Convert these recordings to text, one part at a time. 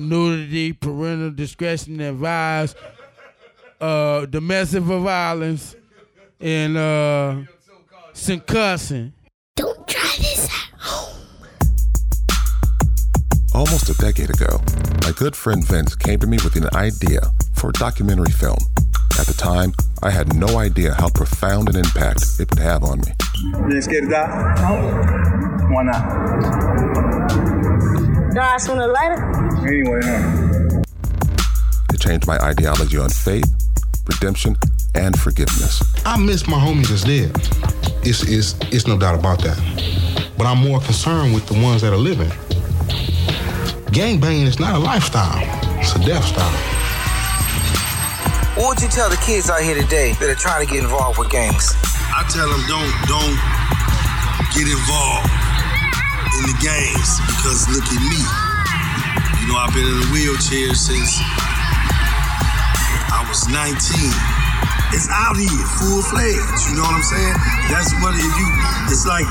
nudity, parental discretion advised, uh, domestic violence, and uh, some cussing. Don't try this at home. Almost a decade ago, my good friend Vince came to me with an idea for a documentary film. At the time, I had no idea how profound an impact it would have on me. You ain't scared to die? No. Why not? Die sooner or later? Anyway, huh? It changed my ideology on faith, redemption, and forgiveness. I miss my homies that's dead. It's, it's, it's no doubt about that. But I'm more concerned with the ones that are living. Gang Gangbanging is not a lifestyle, it's a death style. What would you tell the kids out here today that are trying to get involved with gangs? I tell them don't don't get involved in the games because look at me. You know I've been in a wheelchair since I was 19. It's out here, full fledged. You know what I'm saying? That's what if you. It's like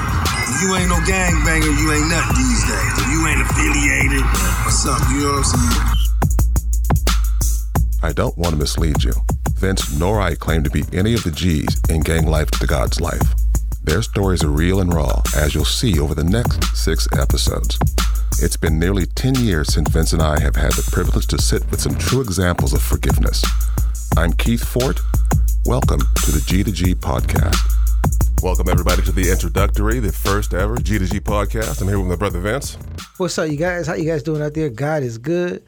if you ain't no gang banger, you ain't nothing these days. If you ain't affiliated or something, you know what I'm saying? I don't want to mislead you. Vince nor I claim to be any of the G's in Gang Life to God's Life. Their stories are real and raw, as you'll see over the next six episodes. It's been nearly 10 years since Vince and I have had the privilege to sit with some true examples of forgiveness. I'm Keith Fort. Welcome to the G to G podcast. Welcome, everybody, to the introductory, the first ever G to G podcast. I'm here with my brother Vince. What's up, you guys? How you guys doing out there? God is good.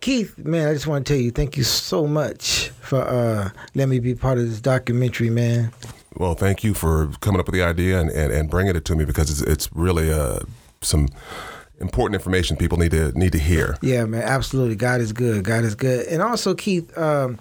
Keith, man, I just want to tell you, thank you so much for uh, letting me be part of this documentary, man. Well, thank you for coming up with the idea and, and, and bringing it to me because it's, it's really uh, some important information people need to need to hear. Yeah, man, absolutely. God is good. God is good. And also, Keith, um,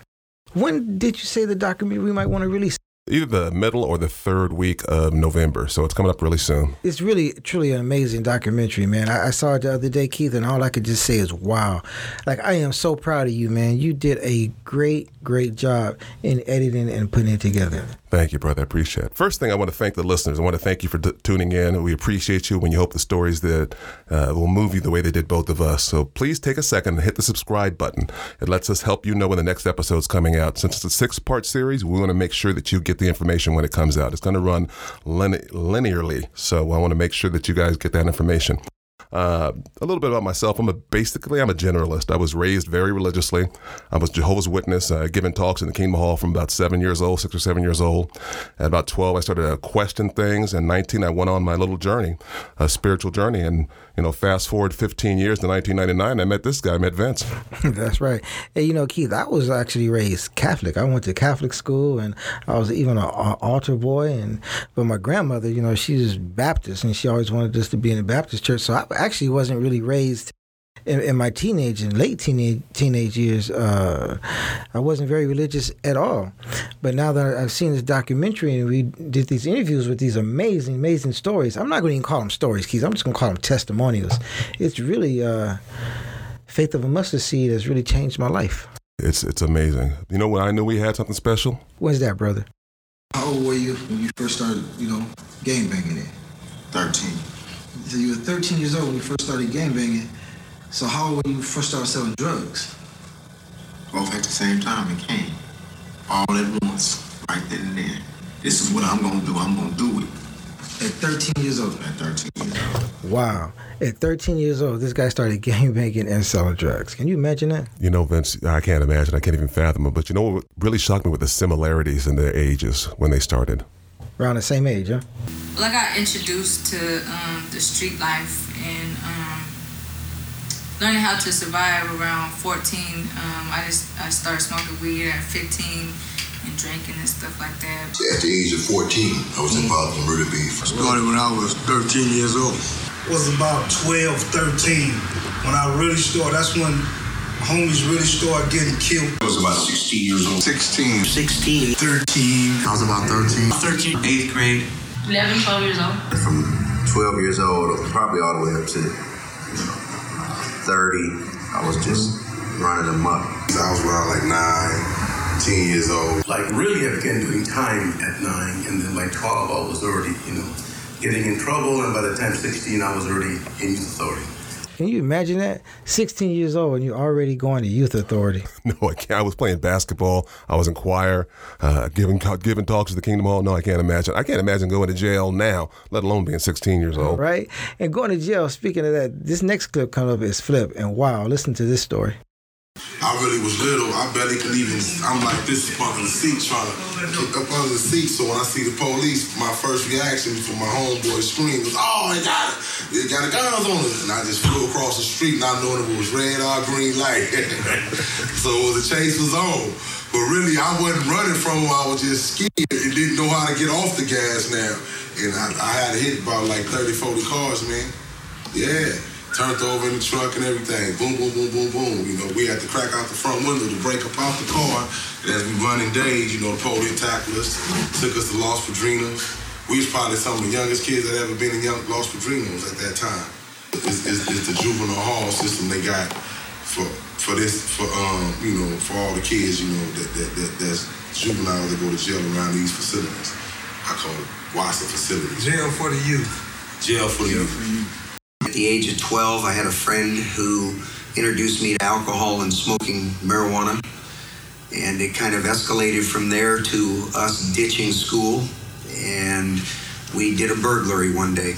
when did you say the documentary we might want to release? Either the middle or the third week of November, so it's coming up really soon. It's really, truly an amazing documentary, man. I, I saw it the other day, Keith, and all I could just say is, wow. Like, I am so proud of you, man. You did a great, great job in editing and putting it together. Thank you, brother. I appreciate it. First thing, I want to thank the listeners. I want to thank you for tuning in. We appreciate you when you hope the stories that uh, will move you the way they did both of us. So please take a second and hit the subscribe button. It lets us help you know when the next episode's coming out. Since it's a six part series, we want to make sure that you get the information when it comes out. It's going to run line- linearly. So I want to make sure that you guys get that information. Uh, a little bit about myself. I'm a basically I'm a generalist. I was raised very religiously. I was Jehovah's Witness, uh, giving talks in the Kingdom Hall from about seven years old, six or seven years old. At about 12, I started to question things. And 19, I went on my little journey, a spiritual journey. And you know, fast forward 15 years to 1999, I met this guy, I met Vince. That's right. Hey, you know, Keith, I was actually raised Catholic. I went to Catholic school, and I was even an altar boy. And but my grandmother, you know, she's Baptist, and she always wanted us to be in a Baptist church. So I actually wasn't really raised in, in, my teenage and late teenage teenage years, uh, I wasn't very religious at all. But now that I've seen this documentary and we did these interviews with these amazing, amazing stories, I'm not going to even call them stories, Keith. I'm just going to call them testimonials. It's really uh, faith of a mustard seed has really changed my life. It's it's amazing. You know when I knew we had something special? When's that, brother? How old were you when you first started, you know, game banging it? 13. So you were 13 years old when you first started game banging. So how old when you first started selling drugs? Both at the same time it came. All at once, right then and there. This is what I'm gonna do. I'm gonna do it. At 13 years old? At 13 years old. Wow. At 13 years old, this guy started gang banging and selling drugs. Can you imagine that? You know, Vince, I can't imagine. I can't even fathom it. But you know what really shocked me with the similarities in their ages when they started? Around the same age, huh? Well, I got introduced to um, the street life and um, learning how to survive around 14. Um, I just I started smoking weed at 15 and drinking and stuff like that. At the age of 14, I was involved in murder beef. Started when I was 13 years old. Was about 12, 13 when I really started. That's when homies really started getting killed. I was about 16 years old. 16. 16. 13. I was about 13. 13. 8th grade. 11, 12 years old. From 12 years old, probably all the way up to you know, 30, I was just running amok. I was around like 9, 10 years old. Like really I began doing time at 9, and then by 12 I was already, you know, getting in trouble, and by the time 16 I was already in youth authority. Can you imagine that? 16 years old and you're already going to youth authority. No, I can't. I was playing basketball. I was in choir, uh, giving giving talks at the Kingdom Hall. No, I can't imagine. I can't imagine going to jail now, let alone being 16 years old. Right? And going to jail, speaking of that, this next clip coming up is Flip. And wow, listen to this story. I really was little. I barely could even. I'm like this up under the seat, trying to get up under the seat. So when I see the police, my first reaction for my homeboy scream was, "Oh, they got it! They got the guns on us!" And I just flew across the street, not knowing if it was red or green light. so the chase was on. But really, I wasn't running from them. I was just scared and didn't know how to get off the gas now. And I, I had hit about like 30, 40 cars, man. Yeah turned over in the truck and everything. Boom, boom, boom, boom, boom. You know, we had to crack out the front window to break up out the car. And as we run in days, you know, the police tackled us, took us to Los Padrinos. We was probably some of the youngest kids that ever been in young Los Padrinos at that time. It's, it's, it's the juvenile hall system they got for for this for um you know for all the kids you know that that, that that's juveniles that go to jail around these facilities. I call it WASA facilities. Jail for the youth. Jail for the youth. At the age of 12, I had a friend who introduced me to alcohol and smoking marijuana. And it kind of escalated from there to us ditching school. And we did a burglary one day.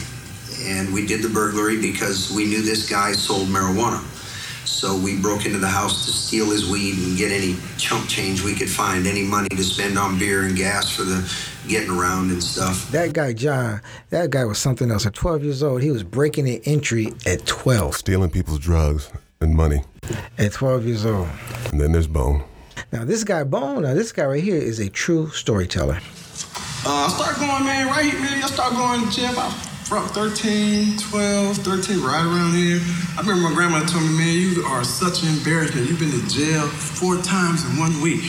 And we did the burglary because we knew this guy sold marijuana. So we broke into the house to steal his weed and get any chump change we could find, any money to spend on beer and gas for the getting around and stuff. That guy, John, that guy was something else. At 12 years old, he was breaking an entry at 12. Stealing people's drugs and money. At 12 years old. And then there's Bone. Now, this guy, Bone, now this guy right here is a true storyteller. Uh, I start going, man, right here, man. I start going to jail about from 13, 12, 13, right around here. I remember my grandma told me, man, you are such an embarrassment. You've been to jail four times in one week,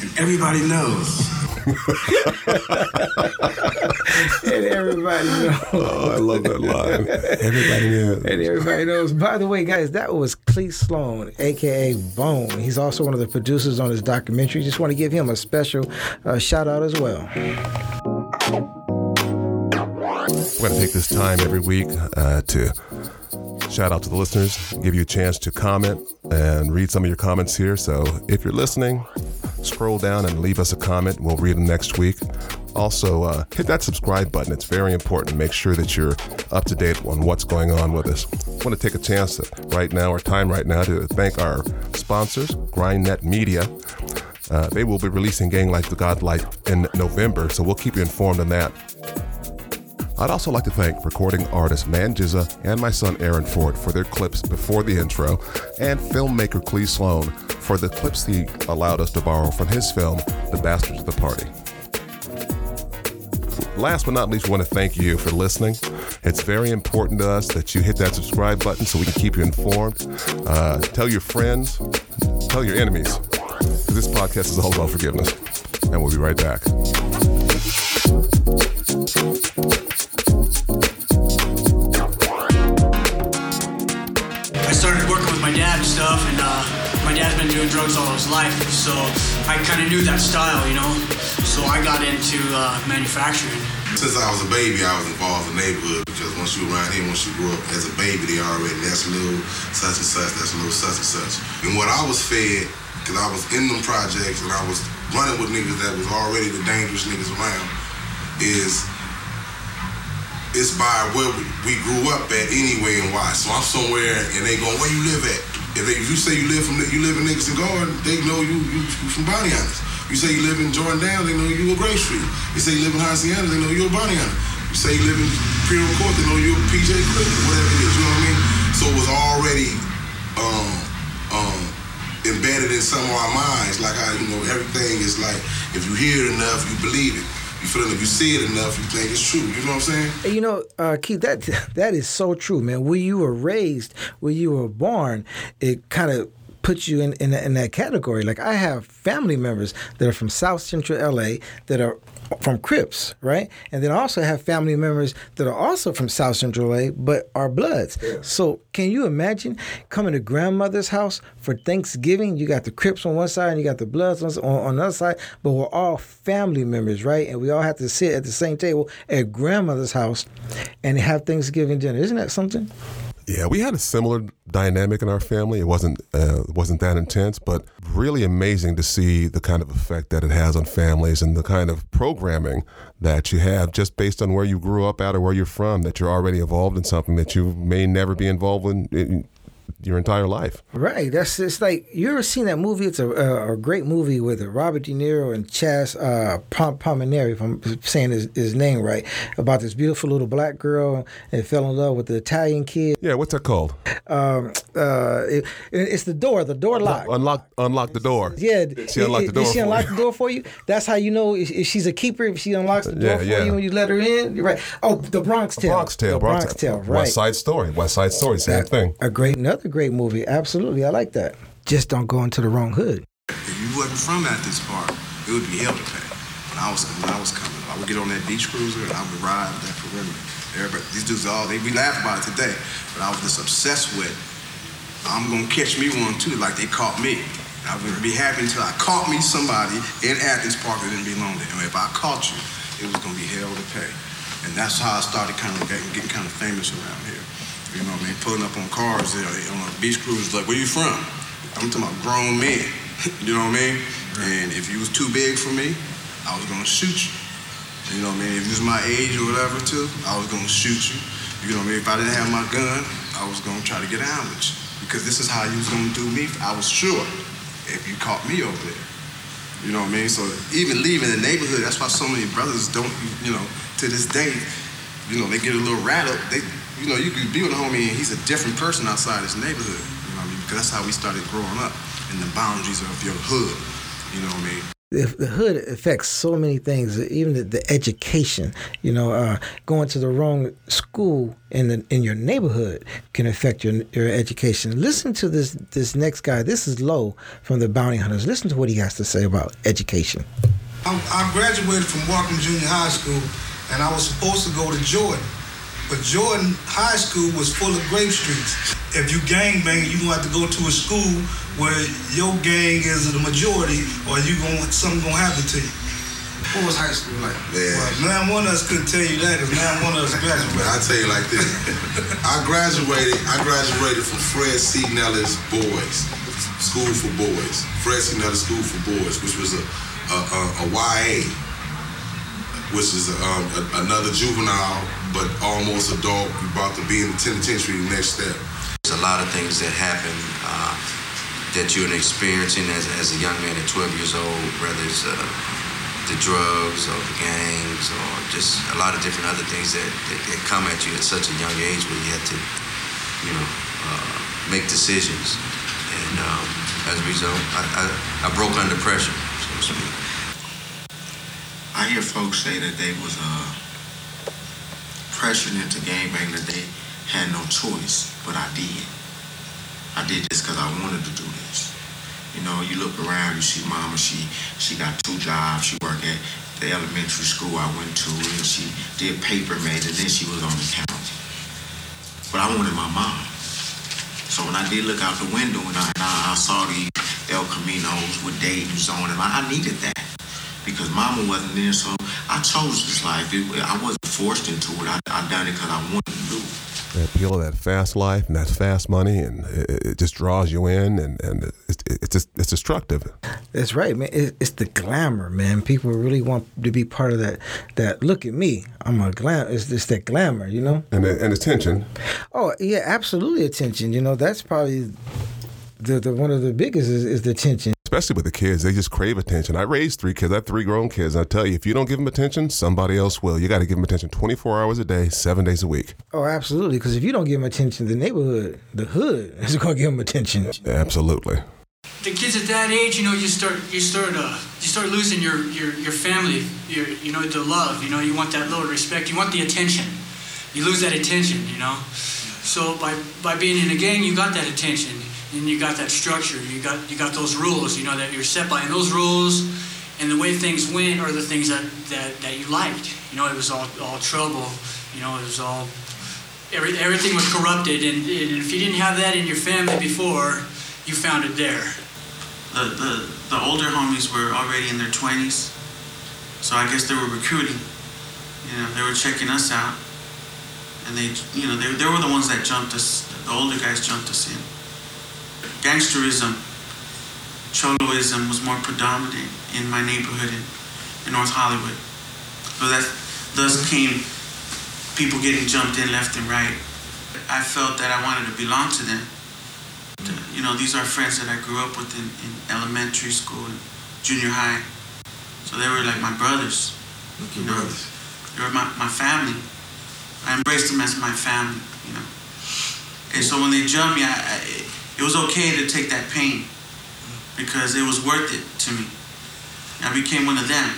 and everybody knows. and everybody knows. Oh, I love that line. Everybody knows. And everybody knows. By the way, guys, that was Cle Sloan, aka Bone. He's also one of the producers on this documentary. Just want to give him a special uh, shout out as well. We're going to take this time every week uh, to shout out to the listeners, give you a chance to comment and read some of your comments here. So if you're listening, scroll down and leave us a comment. We'll read them next week. Also, uh, hit that subscribe button. It's very important. To make sure that you're up to date on what's going on with us. I want to take a chance right now, or time right now, to thank our sponsors, GrindNet Media. Uh, they will be releasing Gang Life to God's Life in November, so we'll keep you informed on that. I'd also like to thank recording artist Man Jizza and my son Aaron Ford for their clips before the intro, and filmmaker Cle Sloan for the clips he allowed us to borrow from his film, The Bastards of the Party. Last but not least, we want to thank you for listening. It's very important to us that you hit that subscribe button so we can keep you informed. Uh, tell your friends, tell your enemies. This podcast is all about forgiveness. And we'll be right back. Drugs all his life, so I kind of knew that style, you know. So I got into uh, manufacturing. Since I was a baby, I was involved in the neighborhood because once you around here, once you grew up as a baby, they already that's little such and such, that's a little such and such. And what I was fed, because I was in them projects and I was running with niggas that was already the dangerous niggas around, is it's by where we grew up at anyway and why. So I'm somewhere and they going, where you live at? If, they, if you say you live from you live in and Garden, they know you you, you from Bonnianas. You say you live in Jordan Down, they know you a Grape Street. You say you live in Hacienda, they know you're a Bonniana. You say you live in Imperial Court, they know you're a PJ Clinton, whatever it is, you know what I mean? So it was already um, um, embedded in some of our minds, like how, you know, everything is like, if you hear it enough, you believe it. You feel if you see it enough, you think it's true. You know what I'm saying? You know, uh, Keith, that that is so true, man. Where you were raised, where you were born, it kind of puts you in, in in that category. Like I have family members that are from South Central LA that are from Crips, right? And then I also have family members that are also from South Central LA but are Bloods. Yeah. So can you imagine coming to grandmother's house for Thanksgiving? You got the Crips on one side and you got the Bloods on, on the other side, but we're all family members, right? And we all have to sit at the same table at grandmother's house and have Thanksgiving dinner. Isn't that something? Yeah, we had a similar dynamic in our family. It wasn't uh, wasn't that intense, but really amazing to see the kind of effect that it has on families and the kind of programming that you have just based on where you grew up at or where you're from. That you're already involved in something that you may never be involved in, in your entire life. Right. That's it's like you ever seen that movie? It's a, a, a great movie with Robert De Niro and Chazz uh, Pom- Palminteri, if I'm saying his, his, name right, about this beautiful little black girl and fell in love with the Italian kid. Yeah, what's that called? Um, uh, it, it's the door. The door lock. Unlock, unlock the door. Yeah, she unlocked the door. She unlock the door for you? That's how you know if, if she's a keeper. If she unlocks the door yeah, for yeah. you when you let her in. You're right. Oh, the Bronx Tale. Bronx Tale. The Bronx, Bronx Tale. Right. West Side Story. West Side Story. Same that, thing. A great, another great movie. Absolutely, I like that. Just don't go into the wrong hood. If you wasn't from at this park, it would be hell to pay. When I was when I was coming, I would get on that beach cruiser and I would ride that perimeter. Everybody, these dudes all they we laugh about it today, but I was just obsessed with. I'm gonna catch me one too, like they caught me. I would be happy until I caught me somebody in Athens Park that didn't belong there. And if I caught you, it was gonna be hell to pay. And that's how I started kind of getting, getting kind of famous around here. You know what I mean? Pulling up on cars on a beach cruise, like, where you from? I'm talking about grown men. you know what I mean? And if you was too big for me, I was gonna shoot you. You know what I mean? If you was my age or whatever too, I was gonna shoot you. You know what I mean? If I didn't have my gun, I was gonna try to get out with you. Because this is how you was gonna do me. I was sure if you caught me over there. You know what I mean? So even leaving the neighborhood, that's why so many brothers don't, you know, to this day, you know, they get a little rattled. They you know, you could be with a homie and he's a different person outside his neighborhood. You know what I mean? Because that's how we started growing up in the boundaries of your hood. You know what I mean? The, the hood affects so many things, even the, the education. You know, uh, going to the wrong school in the, in your neighborhood can affect your your education. Listen to this this next guy. This is Low from the Bounty Hunters. Listen to what he has to say about education. I, I graduated from Markham Junior High School, and I was supposed to go to Jordan. But Jordan High School was full of grape streets. If you gang bang, you gonna have to go to a school where your gang is the majority, or you gonna something gonna happen to you. What was high school like? Yeah. Well, none one of us couldn't tell you that because none one of us graduated. But I tell you like this, I graduated. I graduated from Fred C. Nelles Boys School for Boys. Fred C. Nelles School for Boys, which was a a, a, a YA, which is um, a, another juvenile but almost adult, about to be in the penitentiary the next step. There's a lot of things that happen uh, that you're experiencing as, as a young man at 12 years old, whether it's uh, the drugs or the gangs or just a lot of different other things that, that, that, come at you at such a young age where you have to, you know, uh, make decisions. And um, as a result, I, I, I broke under pressure, so to speak. I hear folks say that they was uh, pressured into gangbang that they had no choice, but I did. I did this because I wanted to do this. You know, you look around, you see mama, she she got two jobs. She worked at the elementary school I went to, and she did paper maid, and then she was on the county. But I wanted my mom. So when I did look out the window and I, and I, I saw the El Caminos with Dave's on, and I, I needed that because mama wasn't there. So I chose this life. It, I wasn't forced into it. I, I done it because I wanted to do it. The appeal of that fast life and that fast money, and it, it just draws you in, and, and it's, it's, just, it's destructive. That's right, man. It, it's the glamour, man. People really want to be part of that. That look at me, I'm a glam. It's just that glamour, you know. And and attention. Oh yeah, absolutely attention. You know, that's probably the, the one of the biggest is, is the attention. Especially with the kids, they just crave attention. I raised three kids. I have three grown kids. And I tell you, if you don't give them attention, somebody else will. You got to give them attention 24 hours a day, seven days a week. Oh, absolutely. Because if you don't give them attention, the neighborhood, the hood, is going to give them attention. Absolutely. The kids at that age, you know, you start you start uh, you start losing your, your, your family, your you know the love. You know, you want that little respect. You want the attention. You lose that attention. You know. So by by being in a gang, you got that attention and you got that structure. You got you got those rules. You know that you're set by, and those rules and the way things went are the things that, that, that you liked. You know, it was all all trouble. You know, it was all every, everything was corrupted, and, and if you didn't have that in your family before, you found it there. The, the, the older homies were already in their 20s, so I guess they were recruiting. You know, they were checking us out, and they, you know, they, they were the ones that jumped us the older guys jumped us in. Gangsterism, choloism was more predominant in my neighborhood in, in North Hollywood. So that thus came people getting jumped in left and right. I felt that I wanted to belong to them. You know, these are friends that I grew up with in, in elementary school and junior high. So they were like my brothers. You know, they were my, my family. I embraced them as my family, you know. And so when they jumped me, I, I, it was okay to take that pain because it was worth it to me. I became one of them.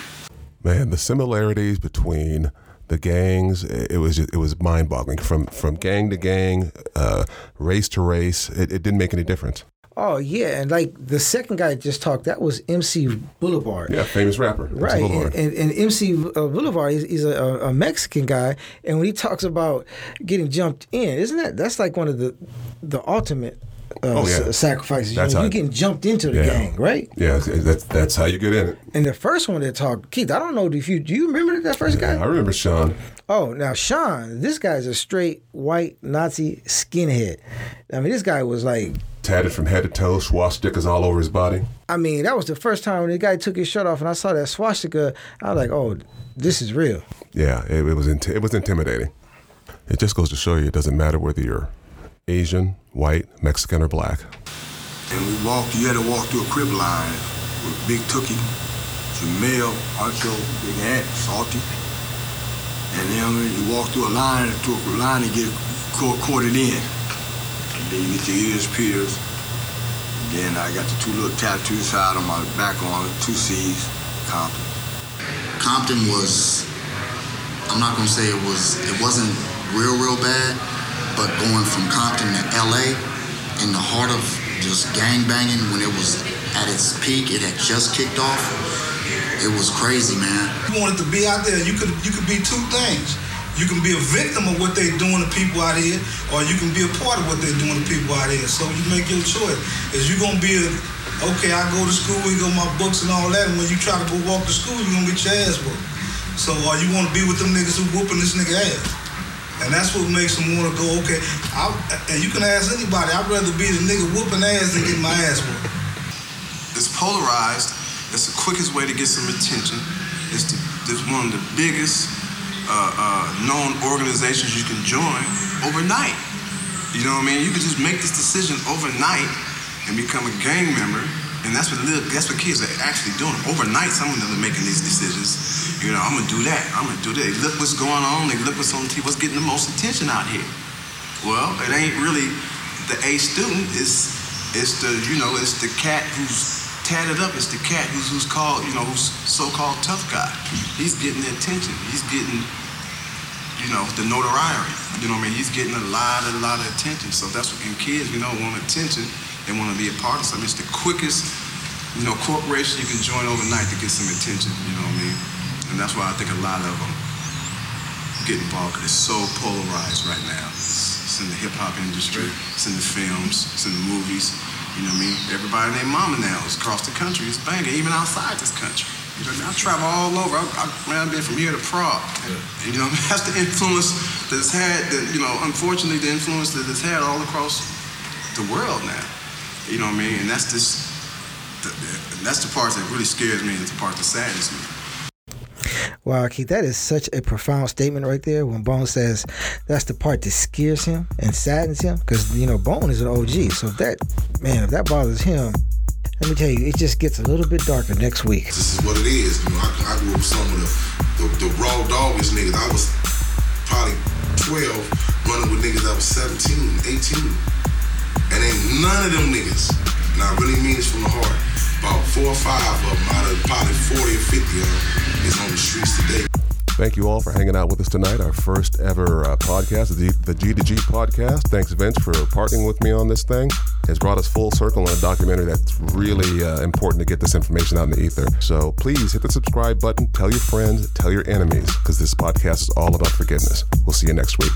Man, the similarities between the gangs it was just, it was mind boggling from from gang to gang, uh, race to race. It, it didn't make any difference. Oh yeah, and like the second guy just talked, that was MC Boulevard. Yeah, famous rapper. Right, Boulevard. and, and, and MC Boulevard is he's a, a Mexican guy, and when he talks about getting jumped in, isn't that that's like one of the the ultimate uh, Oh, yeah. s- sacrifices? You know, you're getting jumped into the Yeah. gang, right? Yeah, that's that's how you get in it. And the first one that talked, Keith, I don't know if you do you remember that first guy? I remember Sean. Oh, now Sean, this guy's a straight white Nazi skinhead. I mean, this guy was like, Tatted from head to toe, swastikas all over his body. I mean, that was the first time when the guy took his shirt off and I saw that swastika. I was like, oh, this is real. Yeah, it, it was inti- it was intimidating. It just goes to show you it doesn't matter whether you're Asian, white, Mexican, or black. And we walked, you had to walk through a Crip line with Big Tookie, Jamel, Archo, Big Ant, Salty. And then you walk through a line, to a line and get co- corded in. And then you get your ears pierced. And then I got the two little tattoos out on my back on two C's, Compton. Compton was, I'm not gonna say it was, it wasn't real, real bad, but going from Compton to LA in the heart of just gang banging when it was at its peak, it had just kicked off. It was crazy, man. You wanted to be out there, you could you could be two things. You can be a victim of what they're doing to people out here, or you can be a part of what they're doing to people out here. So you make your choice. Is you gonna be a okay, I go to school, we go my books and all that, and when you try to go walk to school, you're gonna get your ass whooped. So or you wanna be with them niggas who whooping this nigga ass. And that's what makes them wanna go, okay, I, and you can ask anybody, I'd rather be the nigga whooping ass than get my ass whooped. It's polarized. It's the quickest way to get some attention. It's, the, it's one of the biggest uh, uh, known organizations you can join overnight. You know what I mean? You can just make this decision overnight and become a gang member. And that's what little, that's what kids are actually doing. Overnight, some of them are making these decisions. You know, I'm gonna do that. I'm gonna do that. Look what's going on. They look what's on TV. What's getting the most attention out here? Well, it ain't really the A student. It's it's the you know it's the cat who's tatted up. It's the cat who's who's called you know who's so-called tough guy. He's getting the attention. He's getting you know the notoriety. You know what I mean? He's getting a lot a lot of attention. So that's what and kids you know want attention. They want to be a part of something. It's the quickest you know corporation you can join overnight to get some attention. You know what I mean? And that's why I think a lot of them get involved because it's so polarized right now. It's, it's in the hip hop industry, it's in the films, it's in the movies. You know what I mean? Everybody named Mama now is across the country. It's banging, even outside this country. You know, I travel all over. I, I, man, I've been from here to Prague. And, you know, that's the influence that it's had, that, you know, unfortunately, the influence that it's had all across the world now. You know what I mean? And that's just, the, that's the part that really scares me and it's the part that saddens me. Wow, Keith, that is such a profound statement right there. When Bone says that's the part that scares him and saddens him, because you know Bone is an OG. So if that man, if that bothers him, let me tell you, it just gets a little bit darker next week. This is what it is. You know, I, I grew up with some of the, the, the raw doggiest niggas. I was probably 12 running with niggas that was 17, 18. And ain't none of them niggas, and I really mean this from the heart, about four or five of them out of probably 40 or 50 of them is on the streets today. Thank you all for hanging out with us tonight. Our first ever uh, podcast, the, the G2G podcast. Thanks, Vince, for partnering with me on this thing. Has brought us full circle on a documentary that's really uh, important to get this information out in the ether. So please hit the subscribe button, tell your friends, tell your enemies, because this podcast is all about forgiveness. We'll see you next week.